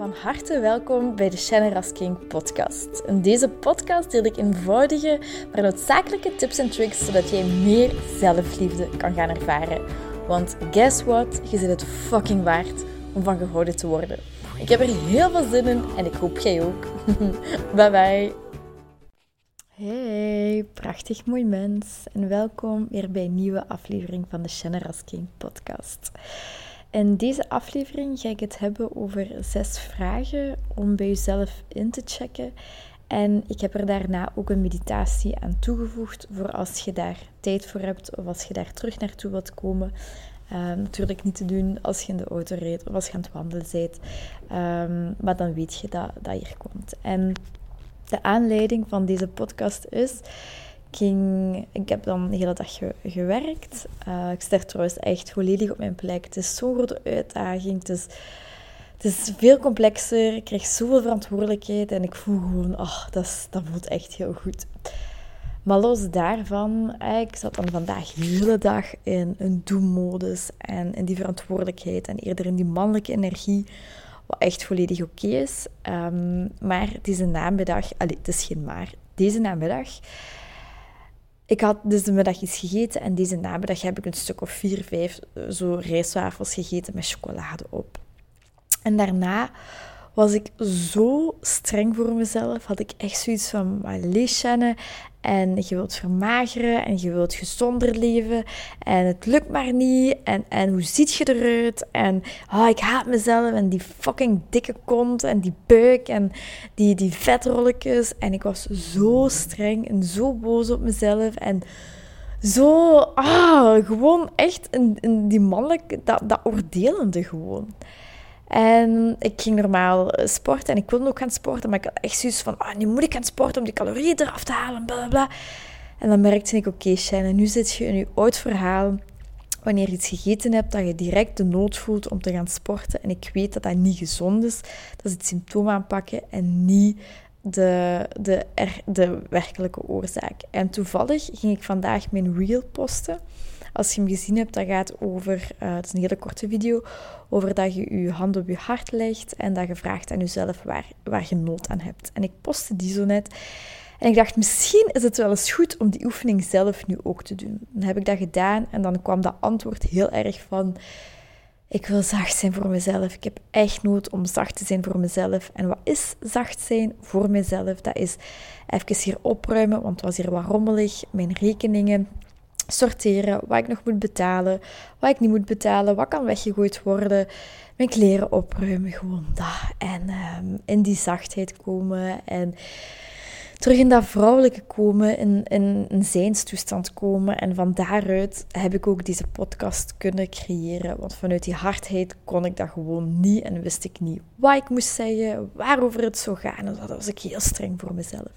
Van harte welkom bij de Shannon Rasking podcast. In deze podcast deel ik eenvoudige, maar noodzakelijke tips en tricks zodat jij meer zelfliefde kan gaan ervaren. Want guess what? Je zit het fucking waard om van gehouden te worden. Ik heb er heel veel zin in en ik hoop jij ook. bye bye. Hey, prachtig mooi mens en welkom weer bij een nieuwe aflevering van de Shannon Rasking podcast. In deze aflevering ga ik het hebben over zes vragen om bij jezelf in te checken. En ik heb er daarna ook een meditatie aan toegevoegd voor als je daar tijd voor hebt of als je daar terug naartoe wilt komen. Natuurlijk niet te doen als je in de auto rijdt of als je aan het wandelen bent. Um, maar dan weet je dat dat hier komt. En de aanleiding van deze podcast is ging, ik heb dan de hele dag gewerkt. Uh, ik ster trouwens echt volledig op mijn plek. Het is zo'n grote uitdaging. Het is, het is veel complexer. Ik krijg zoveel verantwoordelijkheid. En ik voel gewoon, ach, dat, dat voelt echt heel goed. Maar los daarvan, eh, ik zat dan vandaag de hele dag in een do-modus en in die verantwoordelijkheid en eerder in die mannelijke energie, wat echt volledig oké is. Um, maar deze namiddag, allez, het is geen maar, deze namiddag ik had dus de middag iets gegeten en deze namiddag heb ik een stuk of vier, vijf eh, zo rijstwafels gegeten met chocolade op. En daarna was ik zo streng voor mezelf. Had ik echt zoiets van, lees en je wilt vermageren en je wilt gezonder leven. En het lukt maar niet. En, en hoe ziet je eruit? En oh, ik haat mezelf. En die fucking dikke kont en die buik en die, die vetrolletjes. En ik was zo streng en zo boos op mezelf. En zo, ah, gewoon echt in, in die mannelijke, dat, dat oordelende gewoon. En ik ging normaal eh, sporten en ik wilde ook gaan sporten, maar ik had echt zoiets van, ah, nu moet ik gaan sporten om die calorieën eraf te halen, bla bla. En dan merkte ik, oké okay, nu zit je in je oud verhaal. Wanneer je iets gegeten hebt, dat je direct de nood voelt om te gaan sporten. En ik weet dat dat niet gezond is. Dat is het symptoom aanpakken en niet de, de, de werkelijke oorzaak. En toevallig ging ik vandaag mijn reel posten. Als je hem gezien hebt, dat gaat over, uh, het is een hele korte video, over dat je je hand op je hart legt en dat je vraagt aan jezelf waar, waar je nood aan hebt. En ik postte die zo net. En ik dacht, misschien is het wel eens goed om die oefening zelf nu ook te doen. Dan heb ik dat gedaan en dan kwam dat antwoord heel erg van... Ik wil zacht zijn voor mezelf. Ik heb echt nood om zacht te zijn voor mezelf. En wat is zacht zijn voor mezelf? Dat is even hier opruimen, want het was hier wat rommelig. Mijn rekeningen, sorteren, wat ik nog moet betalen, wat ik niet moet betalen, wat kan weggegooid worden. Mijn kleren opruimen, gewoon dat. En um, in die zachtheid komen en terug in dat vrouwelijke komen, in, in een zijnstoestand komen. En van daaruit heb ik ook deze podcast kunnen creëren. Want vanuit die hardheid kon ik dat gewoon niet en wist ik niet wat ik moest zeggen, waarover het zou gaan. En dat was ik heel streng voor mezelf.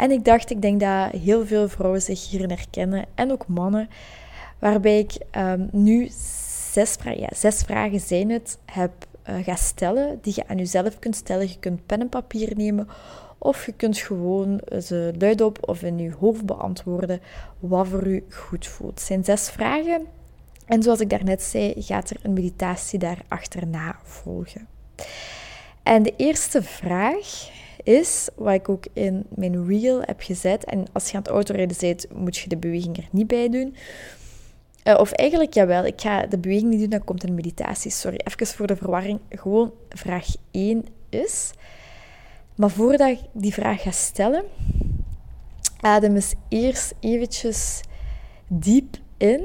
En ik dacht, ik denk dat heel veel vrouwen zich hierin herkennen en ook mannen, waarbij ik um, nu zes, ja, zes vragen zijn het heb uh, ga stellen, die je aan jezelf kunt stellen. Je kunt pen en papier nemen of je kunt gewoon ze luidop of in je hoofd beantwoorden wat voor u goed voelt. Het zijn zes vragen en zoals ik daarnet zei, gaat er een meditatie daar achterna volgen. En de eerste vraag is, wat ik ook in mijn reel heb gezet. En als je aan het autorijden bent, moet je de beweging er niet bij doen. Uh, of eigenlijk, jawel, ik ga de beweging niet doen, dan komt een meditatie. Sorry, even voor de verwarring. Gewoon vraag 1 is. Maar voordat ik die vraag ga stellen, adem eens eerst eventjes diep in,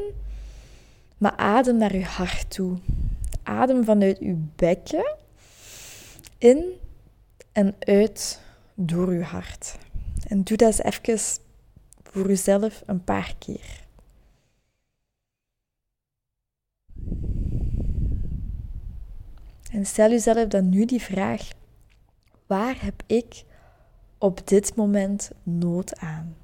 maar adem naar je hart toe. Adem vanuit je bekken in en uit door je hart. En doe dat eens even voor jezelf een paar keer. En stel jezelf dan nu die vraag: waar heb ik op dit moment nood aan?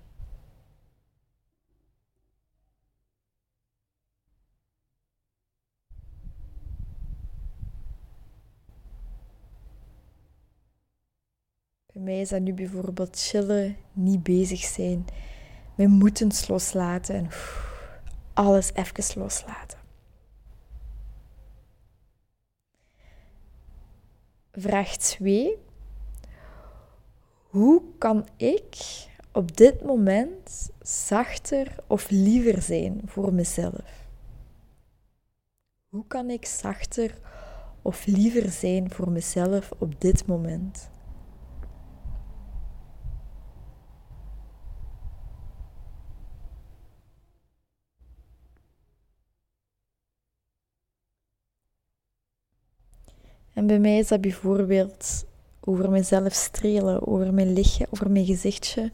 Mij is dat nu bijvoorbeeld chillen, niet bezig zijn, mijn moetens loslaten en alles even loslaten. Vraag 2. Hoe kan ik op dit moment zachter of liever zijn voor mezelf? Hoe kan ik zachter of liever zijn voor mezelf op dit moment? En bij mij is dat bijvoorbeeld over mezelf strelen, over mijn lichaam, over mijn gezichtje.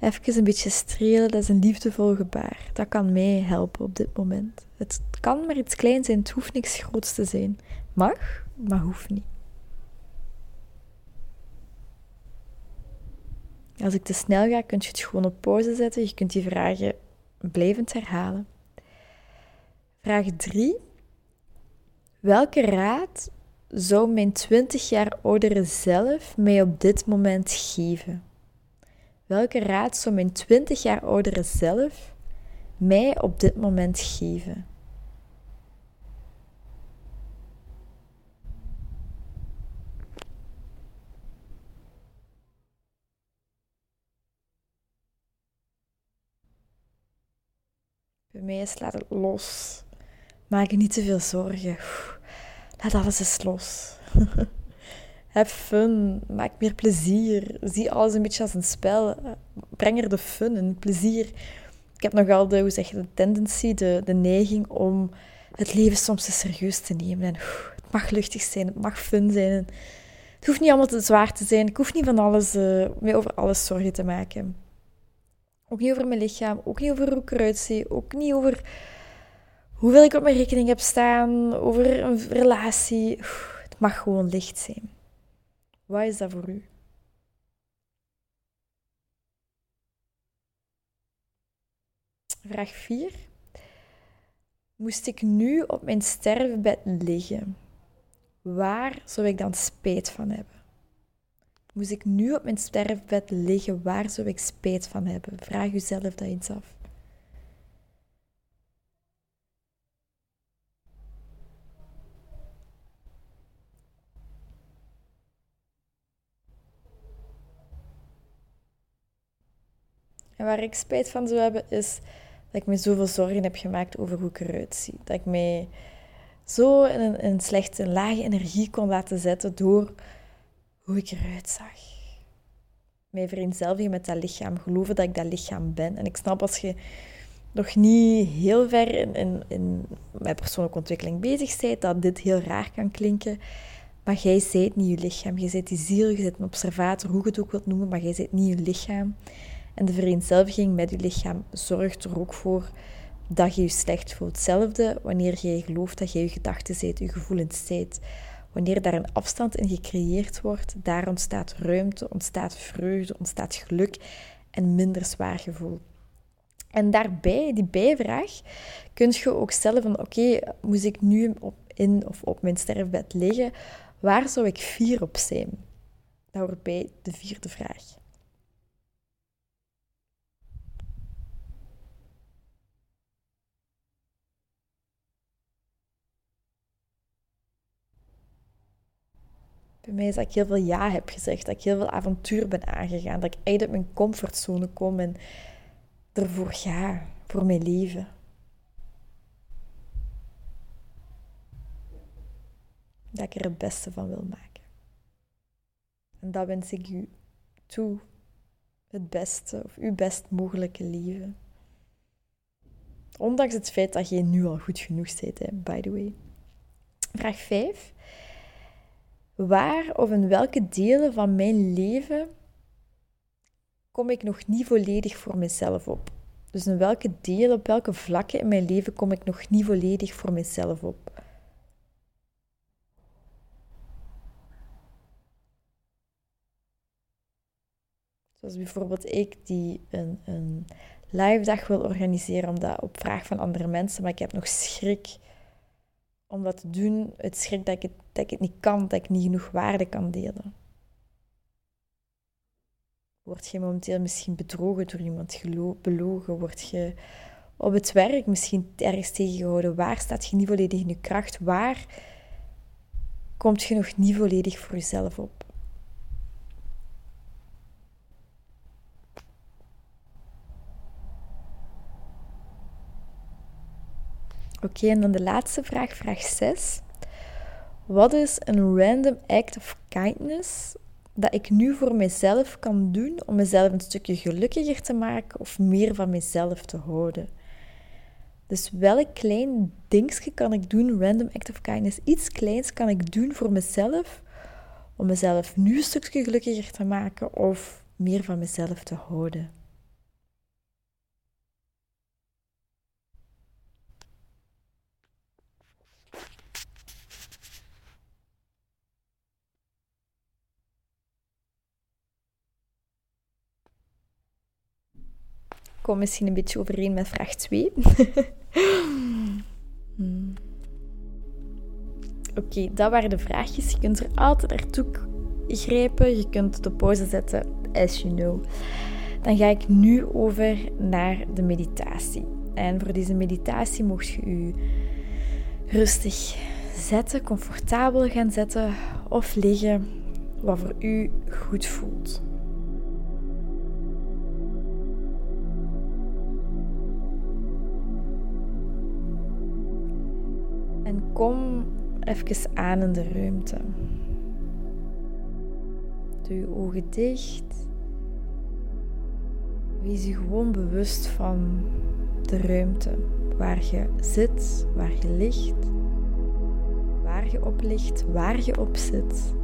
Even een beetje strelen, dat is een liefdevol gebaar. Dat kan mij helpen op dit moment. Het kan maar iets kleins zijn, het hoeft niks groots te zijn. Mag, maar hoeft niet. Als ik te snel ga, kun je het gewoon op pauze zetten. Je kunt die vragen blijvend herhalen. Vraag 3. Welke raad zou mijn 20 jaar oudere zelf mij op dit moment geven? Welke raad zou mijn 20 jaar oudere zelf mij op dit moment geven? Bij mij laat het los. Maak je niet te veel zorgen. Laat alles eens los. Heb fun, maak meer plezier. Zie alles een beetje als een spel. Breng er de fun en plezier. Ik heb nogal de, hoe zeg je, de tendency, de, de neiging om het leven soms te serieus te nemen. En het mag luchtig zijn, het mag fun zijn. het hoeft niet allemaal te zwaar te zijn. Ik hoef niet van alles, uh, mee over alles zorgen te maken. Ook niet over mijn lichaam, ook niet over hoe ik eruit zie, ook niet over hoeveel ik op mijn rekening heb staan, over een relatie. Het mag gewoon licht zijn. Wat is dat voor u? Vraag 4. Moest ik nu op mijn sterfbed liggen, waar zou ik dan spijt van hebben? Moest ik nu op mijn sterfbed liggen, waar zou ik spijt van hebben? Vraag uzelf dat eens af. En waar ik spijt van zou hebben, is dat ik me zoveel zorgen heb gemaakt over hoe ik eruit zie. Dat ik mij zo in een, een slechte, lage energie kon laten zetten door hoe ik eruit zag. Mij vereenzelvigen met dat lichaam, geloven dat ik dat lichaam ben. En ik snap als je nog niet heel ver in, in, in met persoonlijke ontwikkeling bezig bent, dat dit heel raar kan klinken. Maar jij zijt niet je lichaam. Je zijt die ziel, je bent een observator, hoe je het ook wilt noemen, maar jij zijt niet je lichaam. En de vereenzelviging met je lichaam zorgt er ook voor dat je je slecht voelt. Hetzelfde wanneer jij gelooft dat je je gedachten zijt, je gevoelens zijt. Wanneer daar een afstand in gecreëerd wordt, daar ontstaat ruimte, ontstaat vreugde, ontstaat geluk en minder zwaar gevoel. En daarbij, die bijvraag, kun je ook stellen van oké, moest ik nu op, in of op mijn sterfbed liggen, waar zou ik fier op zijn? Dat hoort bij de vierde vraag. Bij mij is dat ik heel veel ja heb gezegd, dat ik heel veel avontuur ben aangegaan, dat ik uit mijn comfortzone kom en ervoor ga, voor mijn leven. Dat ik er het beste van wil maken. En dat wens ik u toe. Het beste of uw best mogelijke leven. Ondanks het feit dat je nu al goed genoeg bent, hè, by the way. Vraag 5. Waar of in welke delen van mijn leven kom ik nog niet volledig voor mezelf op? Dus in welke delen, op welke vlakken in mijn leven kom ik nog niet volledig voor mezelf op? Zoals bijvoorbeeld ik die een, een live dag wil organiseren, omdat op vraag van andere mensen, maar ik heb nog schrik om dat te doen, het schrik dat ik het, dat ik het niet kan, dat ik niet genoeg waarde kan delen. Word je momenteel misschien bedrogen door iemand, belogen? Word je op het werk misschien ergens tegengehouden? Waar staat je niet volledig in je kracht? Waar komt je nog niet volledig voor jezelf op. Oké, en dan de laatste vraag, vraag 6. Wat is een random act of kindness dat ik nu voor mezelf kan doen om mezelf een stukje gelukkiger te maken of meer van mezelf te houden? Dus welk klein dingetje kan ik doen, random act of kindness, iets kleins kan ik doen voor mezelf om mezelf nu een stukje gelukkiger te maken of meer van mezelf te houden? Kom misschien een beetje overeen met vraag 2. hmm. Oké, dat waren de vraagjes. Je kunt er altijd naartoe grijpen. Je kunt op pauze zetten, as you know. Dan ga ik nu over naar de meditatie. En voor deze meditatie mocht je je rustig zetten, comfortabel gaan zetten of liggen, wat voor u goed voelt. En kom even aan in de ruimte. Doe je ogen dicht. Wees je gewoon bewust van de ruimte waar je zit, waar je ligt, waar je op ligt, waar je op zit.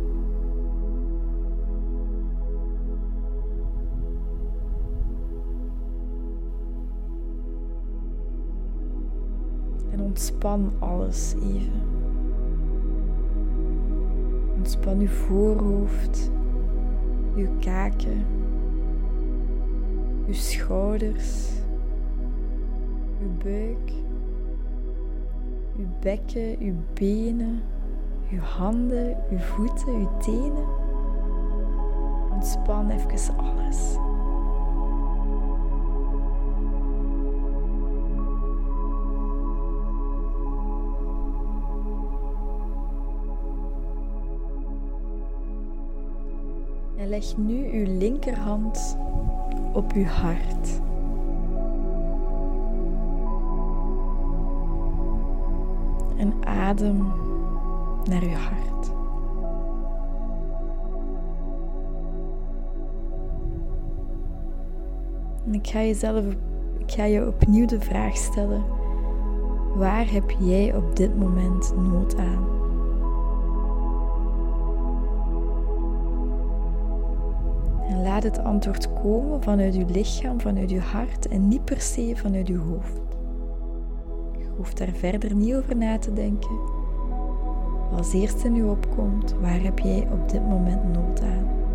Ontspan alles even. Ontspan uw voorhoofd, uw kaken, uw schouders, uw buik, uw bekken, uw benen, uw handen, uw voeten, uw tenen. Ontspan even alles. Leg nu uw linkerhand op uw hart. En adem naar uw hart. En ik ga, jezelf, ik ga je opnieuw de vraag stellen: waar heb jij op dit moment nood aan? Laat het antwoord komen vanuit uw lichaam, vanuit uw hart en niet per se vanuit uw hoofd. Je hoeft daar verder niet over na te denken. Als eerste nu opkomt, waar heb jij op dit moment nood aan?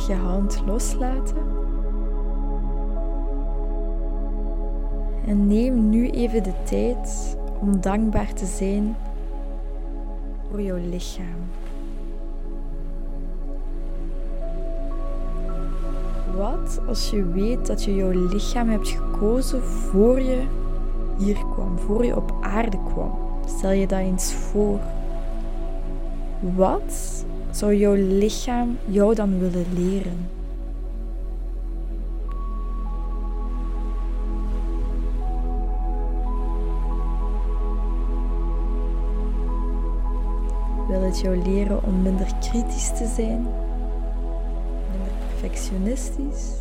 Je hand loslaten. En neem nu even de tijd om dankbaar te zijn voor jouw lichaam. Wat als je weet dat je jouw lichaam hebt gekozen voor je hier kwam, voor je op aarde kwam? Stel je dat eens voor. Wat zou jouw lichaam jou dan willen leren? Wil het jou leren om minder kritisch te zijn, minder perfectionistisch?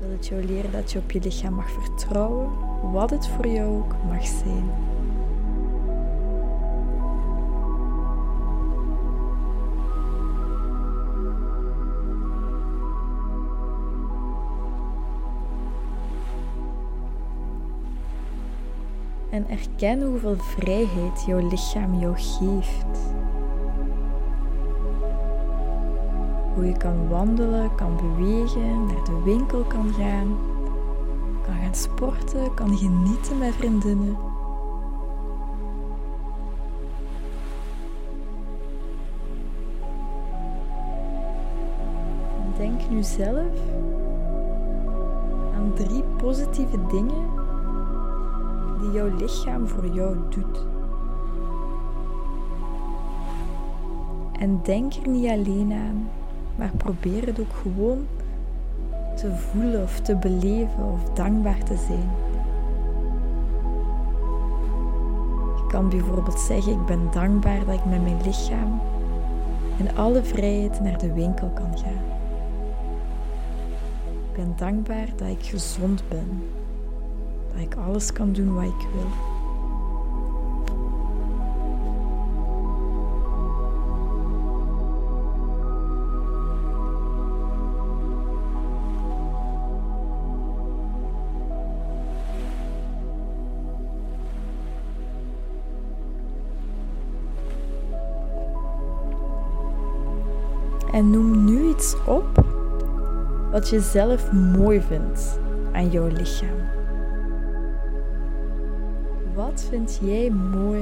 Wil het jou leren dat je op je lichaam mag vertrouwen, wat het voor jou ook mag zijn? En erken hoeveel vrijheid jouw lichaam jou geeft. Hoe je kan wandelen, kan bewegen, naar de winkel kan gaan, kan gaan sporten, kan genieten met vriendinnen. Denk nu zelf aan drie positieve dingen die jouw lichaam voor jou doet. En denk er niet alleen aan, maar probeer het ook gewoon te voelen of te beleven of dankbaar te zijn. Je kan bijvoorbeeld zeggen: Ik ben dankbaar dat ik met mijn lichaam in alle vrijheid naar de winkel kan gaan. Ik ben dankbaar dat ik gezond ben, dat ik alles kan doen wat ik wil. En noem nu iets op wat je zelf mooi vindt aan jouw lichaam. Wat vind jij mooi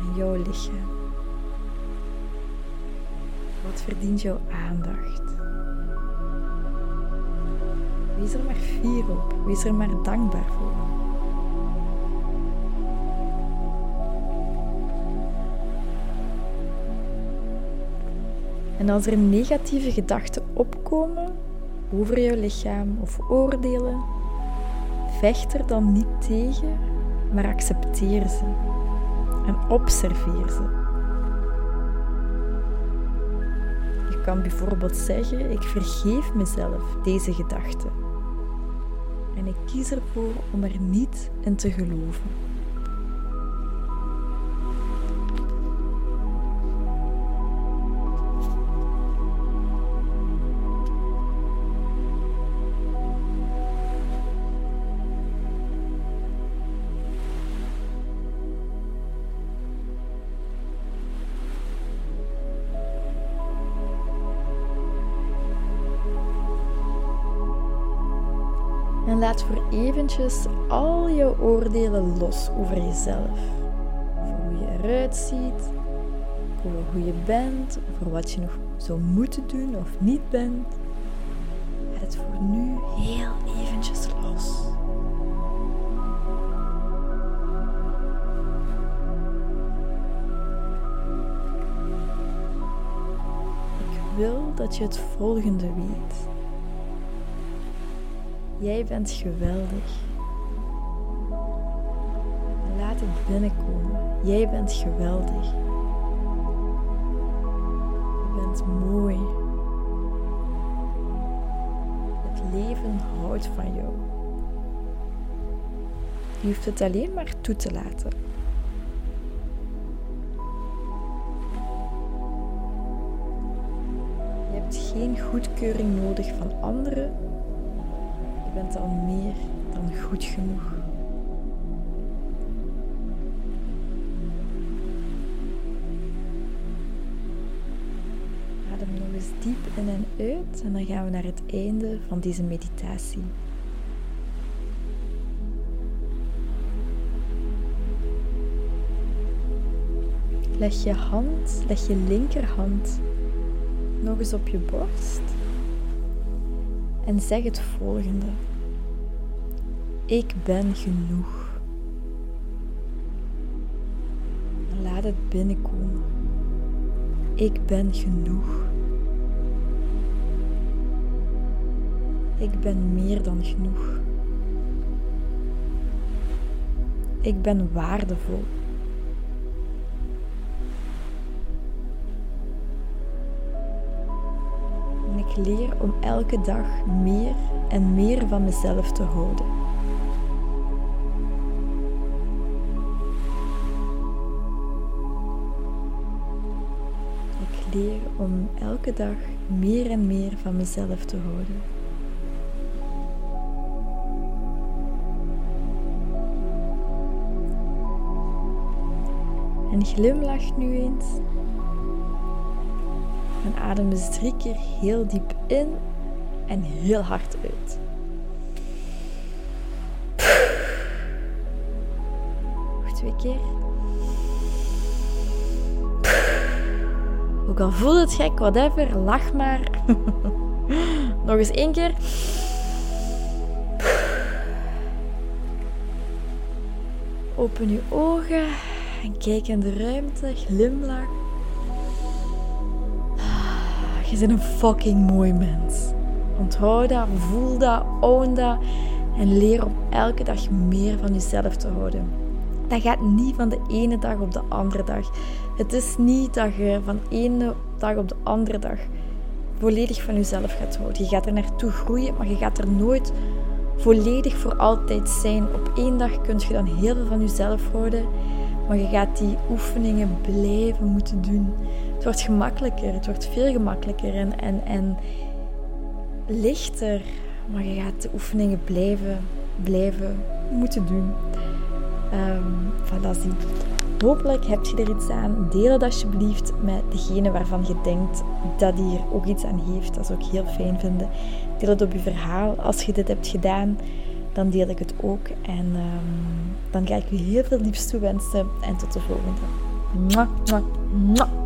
aan jouw lichaam? Wat verdient jouw aandacht? Wees er maar fier op, wees er maar dankbaar voor. En als er negatieve gedachten opkomen over jouw lichaam of oordelen, vecht er dan niet tegen, maar accepteer ze en observeer ze. Je kan bijvoorbeeld zeggen: Ik vergeef mezelf deze gedachte. En ik kies ervoor om er niet in te geloven. Laat voor eventjes al jouw oordelen los over jezelf. Over hoe je eruit ziet, over hoe je bent, over wat je nog zou moeten doen of niet bent. Laat het voor nu heel eventjes los. Ik wil dat je het volgende weet. Jij bent geweldig. Laat het binnenkomen. Jij bent geweldig. Je bent mooi. Het leven houdt van jou. Je hoeft het alleen maar toe te laten. Je hebt geen goedkeuring nodig van anderen bent al meer dan goed genoeg. Adem nog eens diep in en uit en dan gaan we naar het einde van deze meditatie. Leg je hand, leg je linkerhand nog eens op je borst en zeg het volgende. Ik ben genoeg. Laat het binnenkomen. Ik ben genoeg. Ik ben meer dan genoeg. Ik ben waardevol. Ik leer om elke dag meer en meer van mezelf te houden. Ik leer om elke dag meer en meer van mezelf te houden. En glimlach nu eens en adem eens drie keer heel diep in en heel hard uit. Nog twee keer. Ook al voelt het gek, whatever, lach maar. Nog eens één keer. Open je ogen en kijk in de ruimte, glimlach. Je bent een fucking mooi mens. Onthoud dat, voel dat, own dat en leer om elke dag meer van jezelf te houden. Dat gaat niet van de ene dag op de andere dag. Het is niet dat je van de ene dag op de andere dag volledig van jezelf gaat houden. Je gaat er naartoe groeien, maar je gaat er nooit volledig voor altijd zijn. Op één dag kun je dan heel veel van jezelf houden, maar je gaat die oefeningen blijven moeten doen. Het wordt gemakkelijker, het wordt veel gemakkelijker en, en, lichter, maar je gaat de oefeningen blijven, blijven moeten doen. Um, voilà, zie. Hopelijk heb je er iets aan. Deel het alsjeblieft met degene waarvan je denkt dat die er ook iets aan heeft. Dat zou ik heel fijn vinden. Deel het op je verhaal. Als je dit hebt gedaan, dan deel ik het ook. En um, dan ga ik je heel veel liefst toewensen. En tot de volgende. Mwah, mwah, mwah.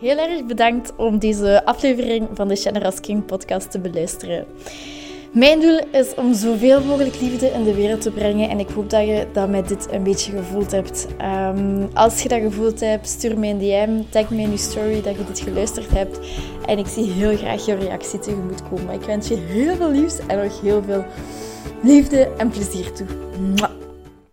Heel erg bedankt om deze aflevering van de Generous King podcast te beluisteren. Mijn doel is om zoveel mogelijk liefde in de wereld te brengen en ik hoop dat je dat met dit een beetje gevoeld hebt. Um, als je dat gevoeld hebt, stuur me een DM, tag me in je story dat je dit geluisterd hebt en ik zie heel graag je reactie tegemoet komen. Ik wens je heel veel liefs en nog heel veel liefde en plezier toe.